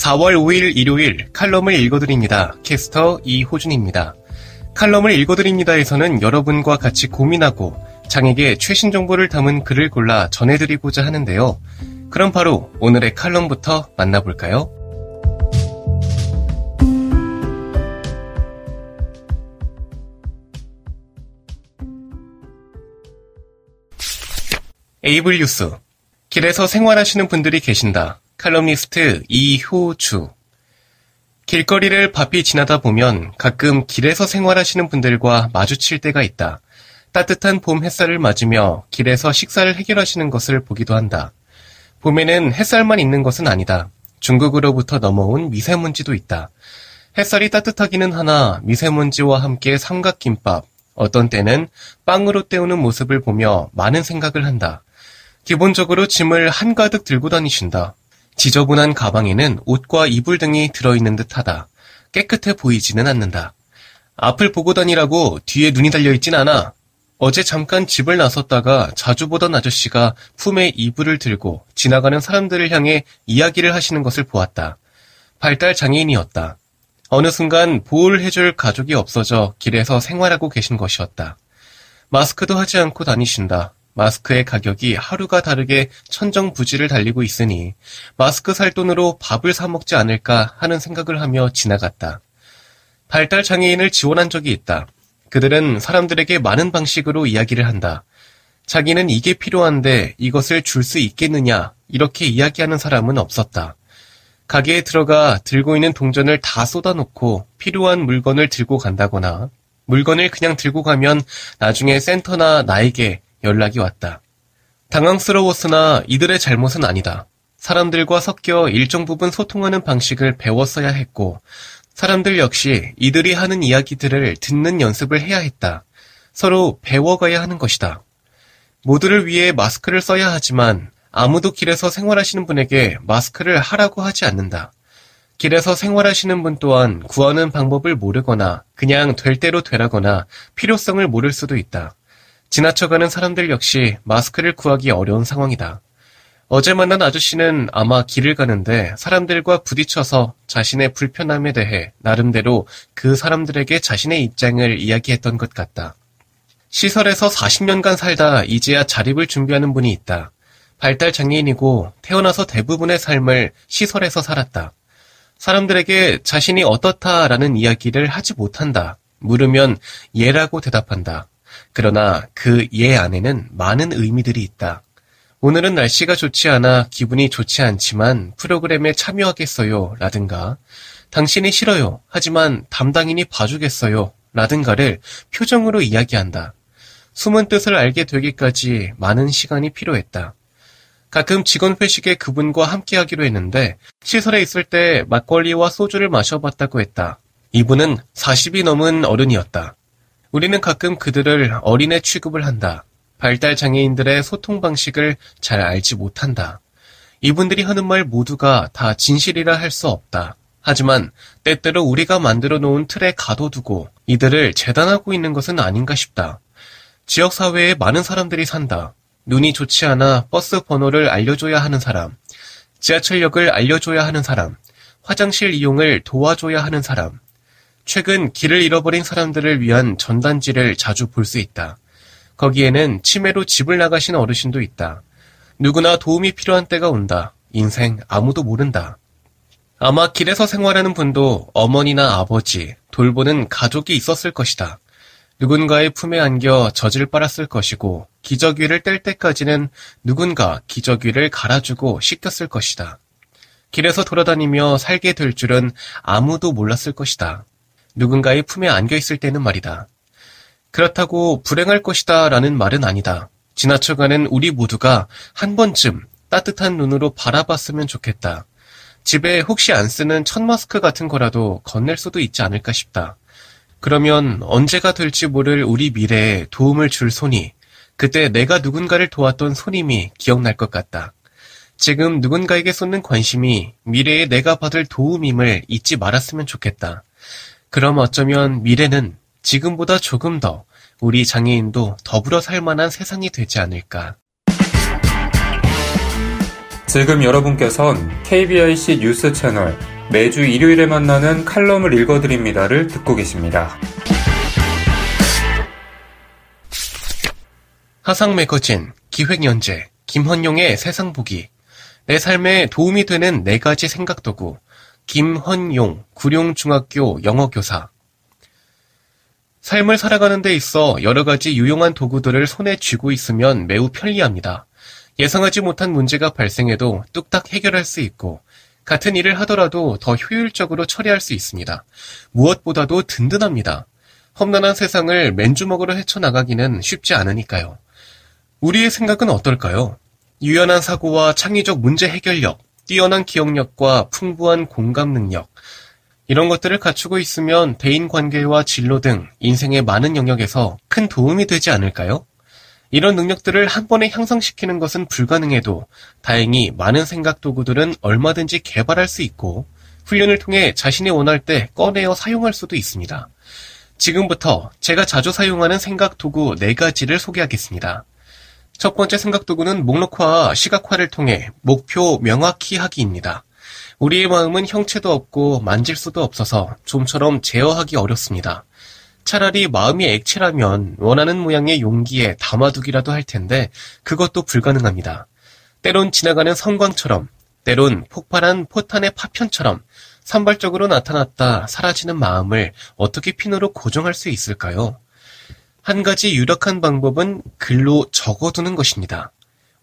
4월 5일 일요일 칼럼을 읽어드립니다. 캐스터 이호준입니다. 칼럼을 읽어드립니다에서는 여러분과 같이 고민하고 장에게 최신 정보를 담은 글을 골라 전해드리고자 하는데요. 그럼 바로 오늘의 칼럼부터 만나볼까요? 에이블 뉴스. 길에서 생활하시는 분들이 계신다. 칼럼니스트 이효주. 길거리를 바삐 지나다 보면 가끔 길에서 생활하시는 분들과 마주칠 때가 있다. 따뜻한 봄 햇살을 맞으며 길에서 식사를 해결하시는 것을 보기도 한다. 봄에는 햇살만 있는 것은 아니다. 중국으로부터 넘어온 미세먼지도 있다. 햇살이 따뜻하기는 하나 미세먼지와 함께 삼각김밥, 어떤 때는 빵으로 때우는 모습을 보며 많은 생각을 한다. 기본적으로 짐을 한가득 들고 다니신다. 지저분한 가방에는 옷과 이불 등이 들어있는 듯하다. 깨끗해 보이지는 않는다. 앞을 보고 다니라고 뒤에 눈이 달려있진 않아. 어제 잠깐 집을 나섰다가 자주 보던 아저씨가 품에 이불을 들고 지나가는 사람들을 향해 이야기를 하시는 것을 보았다. 발달 장애인이었다. 어느 순간 보호를 해줄 가족이 없어져 길에서 생활하고 계신 것이었다. 마스크도 하지 않고 다니신다. 마스크의 가격이 하루가 다르게 천정부지를 달리고 있으니 마스크 살 돈으로 밥을 사 먹지 않을까 하는 생각을 하며 지나갔다. 발달 장애인을 지원한 적이 있다. 그들은 사람들에게 많은 방식으로 이야기를 한다. 자기는 이게 필요한데 이것을 줄 수 있겠느냐 이렇게 이야기하는 사람은 없었다. 가게에 들어가 들고 있는 동전을 다 쏟아놓고 필요한 물건을 들고 간다거나 물건을 그냥 들고 가면 나중에 센터나 나에게 연락이 왔다. 당황스러웠으나 이들의 잘못은 아니다. 사람들과 섞여 일정 부분 소통하는 방식을 배웠어야 했고, 사람들 역시 이들이 하는 이야기들을 듣는 연습을 해야 했다. 서로 배워가야 하는 것이다. 모두를 위해 마스크를 써야 하지만 아무도 길에서 생활하시는 분에게 마스크를 하라고 하지 않는다. 길에서 생활하시는 분 또한 구하는 방법을 모르거나 그냥 될 대로 되라거나 필요성을 모를 수도 있다. 지나쳐가는 사람들 역시 마스크를 구하기 어려운 상황이다. 어제 만난 아저씨는 아마 길을 가는데 사람들과 부딪혀서 자신의 불편함에 대해 나름대로 그 사람들에게 자신의 입장을 이야기했던 것 같다. 시설에서 40년간 살다 이제야 자립을 준비하는 분이 있다. 발달 장애인이고 태어나서 대부분의 삶을 시설에서 살았다. 사람들에게 자신이 어떻다라는 이야기를 하지 못한다. 물으면 예라고 대답한다. 그러나 그 예 안에는 많은 의미들이 있다. 오늘은 날씨가 좋지 않아 기분이 좋지 않지만 프로그램에 참여하겠어요. 라든가, 당신이 싫어요. 하지만 담당인이 봐주겠어요. 라든가를 표정으로 이야기한다. 숨은 뜻을 알게 되기까지 많은 시간이 필요했다. 가끔 직원 회식에 그분과 함께 하기로 했는데 시설에 있을 때 막걸리와 소주를 마셔봤다고 했다. 이분은 40이 넘은 어른이었다. 우리는 가끔 그들을 어린애 취급을 한다. 발달 장애인들의 소통 방식을 잘 알지 못한다. 이분들이 하는 말 모두가 다 진실이라 할 수 없다. 하지만 때때로 우리가 만들어 놓은 틀에 가둬두고 이들을 재단하고 있는 것은 아닌가 싶다. 지역사회에 많은 사람들이 산다. 눈이 좋지 않아 버스 번호를 알려줘야 하는 사람, 지하철역을 알려줘야 하는 사람, 화장실 이용을 도와줘야 하는 사람, 최근 길을 잃어버린 사람들을 위한 전단지를 자주 볼 수 있다. 거기에는 치매로 집을 나가신 어르신도 있다. 누구나 도움이 필요한 때가 온다. 인생 아무도 모른다. 아마 길에서 생활하는 분도 어머니나 아버지, 돌보는 가족이 있었을 것이다. 누군가의 품에 안겨 젖을 빨았을 것이고 기저귀를 뗄 때까지는 누군가 기저귀를 갈아주고 씻겼을 것이다. 길에서 돌아다니며 살게 될 줄은 아무도 몰랐을 것이다. 누군가의 품에 안겨 있을 때는 말이다. 그렇다고 불행할 것이다 라는 말은 아니다. 지나쳐가는 우리 모두가 한 번쯤 따뜻한 눈으로 바라봤으면 좋겠다. 집에 혹시 안 쓰는 천 마스크 같은 거라도 건넬 수도 있지 않을까 싶다. 그러면 언제가 될지 모를 우리 미래에 도움을 줄 손이 그때 내가 누군가를 도왔던 손님이 기억날 것 같다. 지금 누군가에게 쏟는 관심이 미래에 내가 받을 도움임을 잊지 말았으면 좋겠다. 그럼 어쩌면 미래는 지금보다 조금 더 우리 장애인도 더불어 살 만한 세상이 되지 않을까. 지금 여러분께선 KBIC 뉴스 채널 매주 일요일에 만나는 칼럼을 읽어드립니다를 듣고 계십니다. 화상 매거진, 기획연재, 김헌용의 세상 보기, 내 삶에 도움이 되는 네 가지 생각도구, 김헌용, 구룡중학교 영어교사. 삶을 살아가는 데 있어 여러 가지 유용한 도구들을 손에 쥐고 있으면 매우 편리합니다. 예상하지 못한 문제가 발생해도 뚝딱 해결할 수 있고, 같은 일을 하더라도 더 효율적으로 처리할 수 있습니다. 무엇보다도 든든합니다. 험난한 세상을 맨주먹으로 헤쳐나가기는 쉽지 않으니까요. 우리의 생각은 어떨까요? 유연한 사고와 창의적 문제 해결력, 뛰어난 기억력과 풍부한 공감 능력, 이런 것들을 갖추고 있으면 대인 관계와 진로 등 인생의 많은 영역에서 큰 도움이 되지 않을까요? 이런 능력들을 한 번에 향상시키는 것은 불가능해도 다행히 많은 생각 도구들은 얼마든지 개발할 수 있고 훈련을 통해 자신이 원할 때 꺼내어 사용할 수도 있습니다. 지금부터 제가 자주 사용하는 생각 도구 4가지를 소개하겠습니다. 첫 번째 생각 도구는 목록화와 시각화를 통해 목표 명확히 하기입니다. 우리의 마음은 형체도 없고 만질 수도 없어서 좀처럼 제어하기 어렵습니다. 차라리 마음이 액체라면 원하는 모양의 용기에 담아두기라도 할 텐데 그것도 불가능합니다. 때론 지나가는 성광처럼, 때론 폭발한 포탄의 파편처럼 산발적으로 나타났다 사라지는 마음을 어떻게 핀으로 고정할 수 있을까요? 한 가지 유력한 방법은 글로 적어두는 것입니다.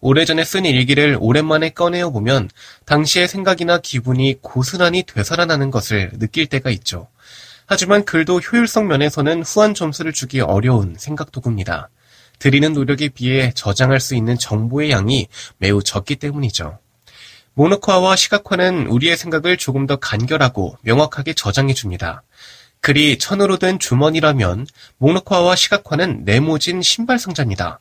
오래전에 쓴 일기를 오랜만에 꺼내어 보면 당시의 생각이나 기분이 고스란히 되살아나는 것을 느낄 때가 있죠. 하지만 글도 효율성 면에서는 후한 점수를 주기 어려운 생각 도구입니다. 드리는 노력에 비해 저장할 수 있는 정보의 양이 매우 적기 때문이죠. 모노화와 시각화는 우리의 생각을 조금 더 간결하고 명확하게 저장해 줍니다. 글이 천으로 된 주머니라면 목록화와 시각화는 네모진 신발 상자입니다.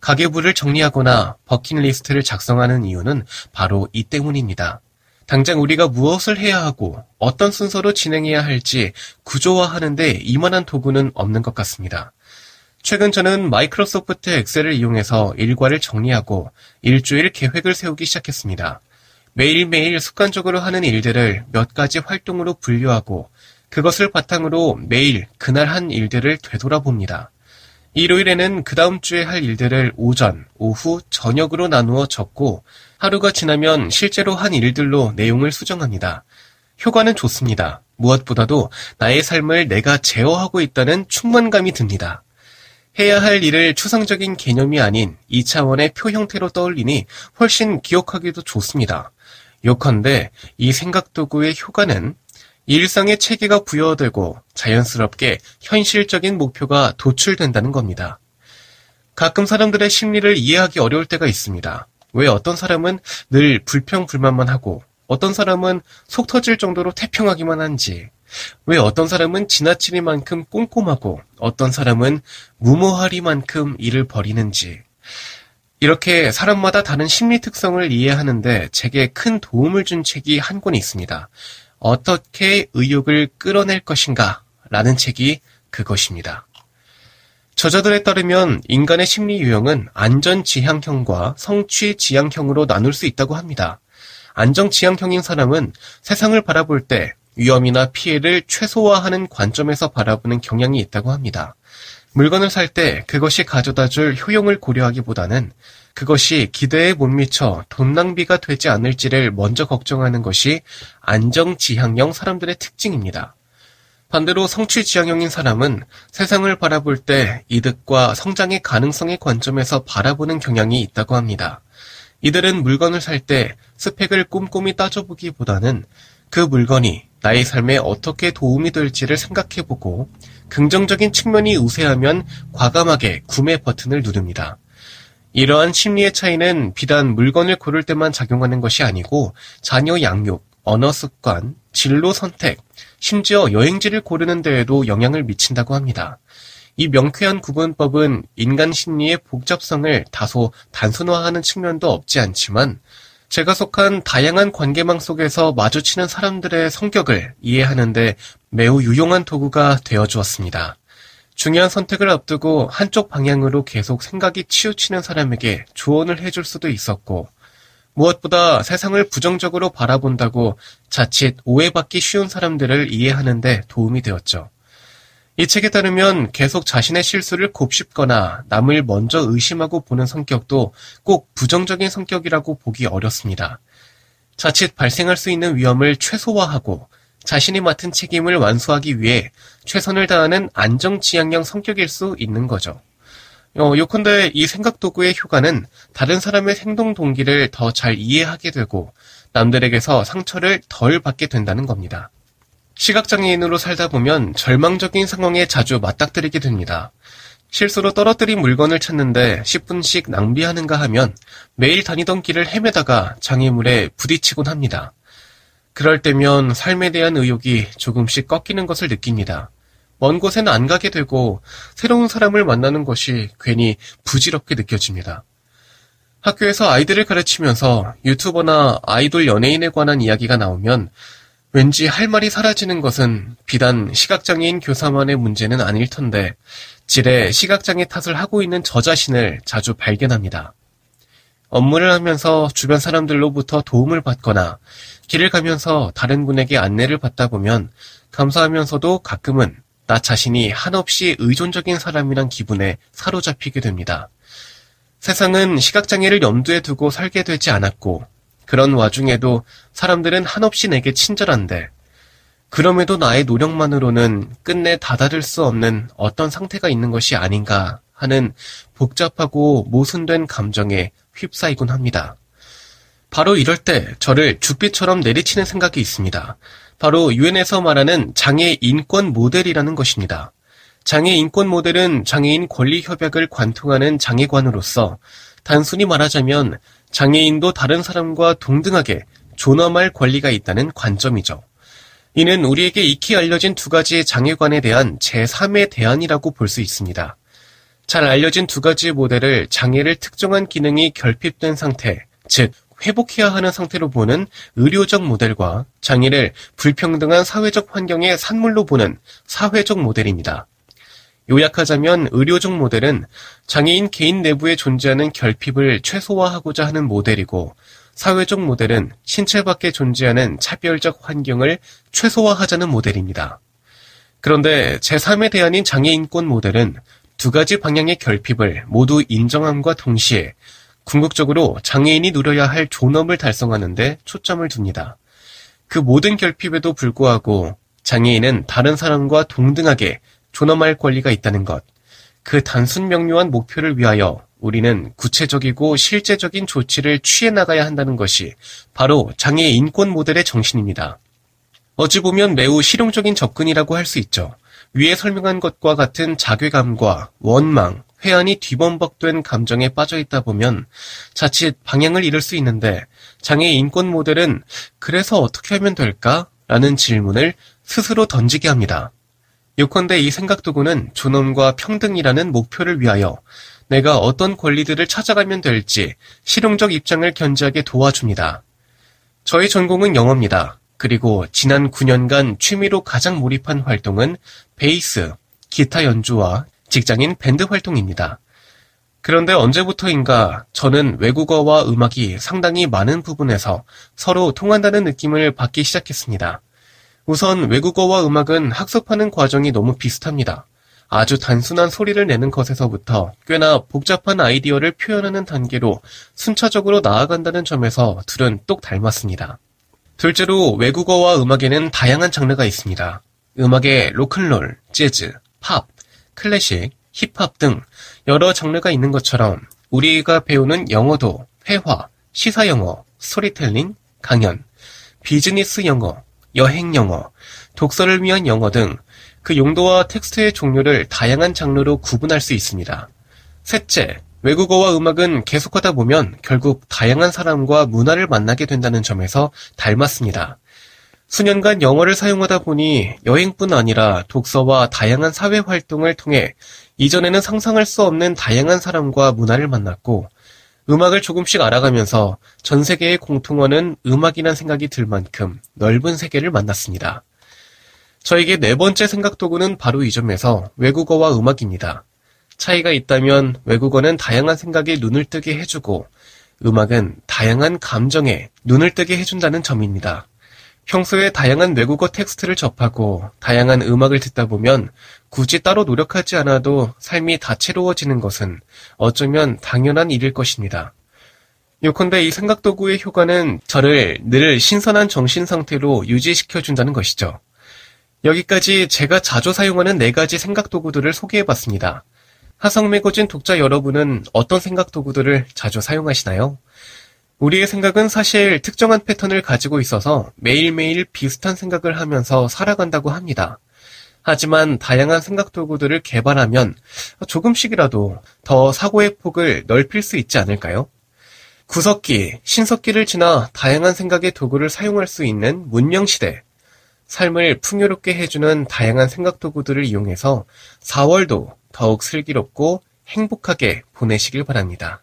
가계부를 정리하거나 버킷리스트를 작성하는 이유는 바로 이 때문입니다. 당장 우리가 무엇을 해야 하고 어떤 순서로 진행해야 할지 구조화하는데 이만한 도구는 없는 것 같습니다. 최근 저는 마이크로소프트 엑셀을 이용해서 일과를 정리하고 일주일 계획을 세우기 시작했습니다. 매일매일 습관적으로 하는 일들을 몇 가지 활동으로 분류하고 그것을 바탕으로 매일 그날 한 일들을 되돌아봅니다. 일요일에는 그 다음 주에 할 일들을 오전, 오후, 저녁으로 나누어 적고 하루가 지나면 실제로 한 일들로 내용을 수정합니다. 효과는 좋습니다. 무엇보다도 나의 삶을 내가 제어하고 있다는 충만감이 듭니다. 해야 할 일을 추상적인 개념이 아닌 2차원의 표 형태로 떠올리니 훨씬 기억하기도 좋습니다. 요컨대 이 생각도구의 효과는 일상의 체계가 부여되고 자연스럽게 현실적인 목표가 도출된다는 겁니다. 가끔 사람들의 심리를 이해하기 어려울 때가 있습니다. 왜 어떤 사람은 늘 불평불만만 하고 어떤 사람은 속 터질 정도로 태평하기만 한지, 왜 어떤 사람은 지나치리만큼 꼼꼼하고 어떤 사람은 무모하리만큼 일을 벌이는지, 이렇게 사람마다 다른 심리 특성을 이해하는데 제게 큰 도움을 준 책이 한권 있습니다. 어떻게 의욕을 끌어낼 것인가 라는 책이 그것입니다. 저자들에 따르면 인간의 심리 유형은 안전 지향형과 성취 지향형으로 나눌 수 있다고 합니다. 안정 지향형인 사람은 세상을 바라볼 때 위험이나 피해를 최소화하는 관점에서 바라보는 경향이 있다고 합니다. 물건을 살 때 그것이 가져다 줄 효용을 고려하기보다는 그것이 기대에 못 미쳐 돈 낭비가 되지 않을지를 먼저 걱정하는 것이 안정지향형 사람들의 특징입니다. 반대로 성취지향형인 사람은 세상을 바라볼 때 이득과 성장의 가능성의 관점에서 바라보는 경향이 있다고 합니다. 이들은 물건을 살 때 스펙을 꼼꼼히 따져보기보다는 그 물건이 나의 삶에 어떻게 도움이 될지를 생각해보고 긍정적인 측면이 우세하면 과감하게 구매 버튼을 누릅니다. 이러한 심리의 차이는 비단 물건을 고를 때만 작용하는 것이 아니고 자녀 양육, 언어 습관, 진로 선택, 심지어 여행지를 고르는 데에도 영향을 미친다고 합니다. 이 명쾌한 구분법은 인간 심리의 복잡성을 다소 단순화하는 측면도 없지 않지만 제가 속한 다양한 관계망 속에서 마주치는 사람들의 성격을 이해하는데 매우 유용한 도구가 되어 주었습니다. 중요한 선택을 앞두고 한쪽 방향으로 계속 생각이 치우치는 사람에게 조언을 해줄 수도 있었고, 무엇보다 세상을 부정적으로 바라본다고 자칫 오해받기 쉬운 사람들을 이해하는데 도움이 되었죠. 이 책에 따르면 계속 자신의 실수를 곱씹거나 남을 먼저 의심하고 보는 성격도 꼭 부정적인 성격이라고 보기 어렵습니다. 자칫 발생할 수 있는 위험을 최소화하고 자신이 맡은 책임을 완수하기 위해 최선을 다하는 안정지향형 성격일 수 있는 거죠. 어, 요컨대 이 생각 도구의 효과는 다른 사람의 행동 동기를 더 잘 이해하게 되고 남들에게서 상처를 덜 받게 된다는 겁니다. 시각장애인으로 살다 보면 절망적인 상황에 자주 맞닥뜨리게 됩니다. 실수로 떨어뜨린 물건을 찾는데 10분씩 낭비하는가 하면 매일 다니던 길을 헤매다가 장애물에 부딪히곤 합니다. 그럴 때면 삶에 대한 의욕이 조금씩 꺾이는 것을 느낍니다. 먼 곳에는 안 가게 되고 새로운 사람을 만나는 것이 괜히 부질없게 느껴집니다. 학교에서 아이들을 가르치면서 유튜버나 아이돌 연예인에 관한 이야기가 나오면 왠지 할 말이 사라지는 것은 비단 시각장애인 교사만의 문제는 아닐 텐데 지레 시각장애 탓을 하고 있는 저 자신을 자주 발견합니다. 업무를 하면서 주변 사람들로부터 도움을 받거나 길을 가면서 다른 분에게 안내를 받다 보면 감사하면서도 가끔은 나 자신이 한없이 의존적인 사람이란 기분에 사로잡히게 됩니다. 세상은 시각장애를 염두에 두고 살게 되지 않았고 그런 와중에도 사람들은 한없이 내게 친절한데 그럼에도 나의 노력만으로는 끝내 다다를 수 없는 어떤 상태가 있는 것이 아닌가 하는 복잡하고 모순된 감정에 휩싸이곤 합니다. 바로 이럴 때 저를 죽빛처럼 내리치는 생각이 있습니다. 바로 유엔에서 말하는 장애 인권 모델이라는 것입니다. 장애 인권 모델은 장애인 권리 협약을 관통하는 장애관으로서 단순히 말하자면 장애인도 다른 사람과 동등하게 존엄할 권리가 있다는 관점이죠. 이는 우리에게 익히 알려진 두 가지의 장애관에 대한 제3의 대안이라고 볼 수 있습니다. 잘 알려진 두 가지 모델을 장애를 특정한 기능이 결핍된 상태, 즉 회복해야 하는 상태로 보는 의료적 모델과 장애를 불평등한 사회적 환경의 산물로 보는 사회적 모델입니다. 요약하자면 의료적 모델은 장애인 개인 내부에 존재하는 결핍을 최소화하고자 하는 모델이고 사회적 모델은 신체 밖에 존재하는 차별적 환경을 최소화하자는 모델입니다. 그런데 제3의 대안인 장애인권 모델은 두 가지 방향의 결핍을 모두 인정함과 동시에 궁극적으로 장애인이 누려야 할 존엄을 달성하는 데 초점을 둡니다. 그 모든 결핍에도 불구하고 장애인은 다른 사람과 동등하게 존엄할 권리가 있다는 것. 그 단순 명료한 목표를 위하여 우리는 구체적이고 실제적인 조치를 취해 나가야 한다는 것이 바로 장애 인권 모델의 정신입니다. 어찌 보면 매우 실용적인 접근이라고 할 수 있죠. 위에 설명한 것과 같은 자괴감과 원망, 회한이 뒤범벅된 감정에 빠져 있다 보면 자칫 방향을 잃을 수 있는데 장애 인권 모델은 그래서 어떻게 하면 될까? 라는 질문을 스스로 던지게 합니다. 요컨대 이 생각 도구는 존엄과 평등이라는 목표를 위하여 내가 어떤 권리들을 찾아가면 될지 실용적 입장을 견지하게 도와줍니다. 저의 전공은 영어입니다. 그리고 지난 9년간 취미로 가장 몰입한 활동은 베이스, 기타 연주와 직장인 밴드 활동입니다. 그런데 언제부터인가 저는 외국어와 음악이 상당히 많은 부분에서 서로 통한다는 느낌을 받기 시작했습니다. 우선 외국어와 음악은 학습하는 과정이 너무 비슷합니다. 아주 단순한 소리를 내는 것에서부터 꽤나 복잡한 아이디어를 표현하는 단계로 순차적으로 나아간다는 점에서 둘은 똑 닮았습니다. 둘째로 외국어와 음악에는 다양한 장르가 있습니다. 음악에 로큰롤, 재즈, 팝, 클래식, 힙합 등 여러 장르가 있는 것처럼 우리가 배우는 영어도 회화, 시사 영어, 스토리텔링, 강연, 비즈니스 영어, 여행 영어, 독서를 위한 영어 등 그 용도와 텍스트의 종류를 다양한 장르로 구분할 수 있습니다. 셋째, 외국어와 음악은 계속하다 보면 결국 다양한 사람과 문화를 만나게 된다는 점에서 닮았습니다. 수년간 영어를 사용하다 보니 여행뿐 아니라 독서와 다양한 사회 활동을 통해 이전에는 상상할 수 없는 다양한 사람과 문화를 만났고 음악을 조금씩 알아가면서 전 세계의 공통어는 음악이란 생각이 들 만큼 넓은 세계를 만났습니다. 저에게 네 번째 생각 도구는 바로 이 점에서 외국어와 음악입니다. 차이가 있다면 외국어는 다양한 생각에 눈을 뜨게 해주고 음악은 다양한 감정에 눈을 뜨게 해준다는 점입니다. 평소에 다양한 외국어 텍스트를 접하고 다양한 음악을 듣다 보면 굳이 따로 노력하지 않아도 삶이 다채로워지는 것은 어쩌면 당연한 일일 것입니다. 요컨대 이 생각도구의 효과는 저를 늘 신선한 정신 상태로 유지시켜준다는 것이죠. 여기까지 제가 자주 사용하는 네 가지 생각도구들을 소개해봤습니다. 하성 매거진 독자 여러분은 어떤 생각도구들을 자주 사용하시나요? 우리의 생각은 사실 특정한 패턴을 가지고 있어서 매일매일 비슷한 생각을 하면서 살아간다고 합니다. 하지만 다양한 생각 도구들을 개발하면 조금씩이라도 더 사고의 폭을 넓힐 수 있지 않을까요? 구석기, 신석기를 지나 다양한 생각의 도구를 사용할 수 있는 문명시대. 삶을 풍요롭게 해주는 다양한 생각 도구들을 이용해서 4월도 더욱 슬기롭고 행복하게 보내시길 바랍니다.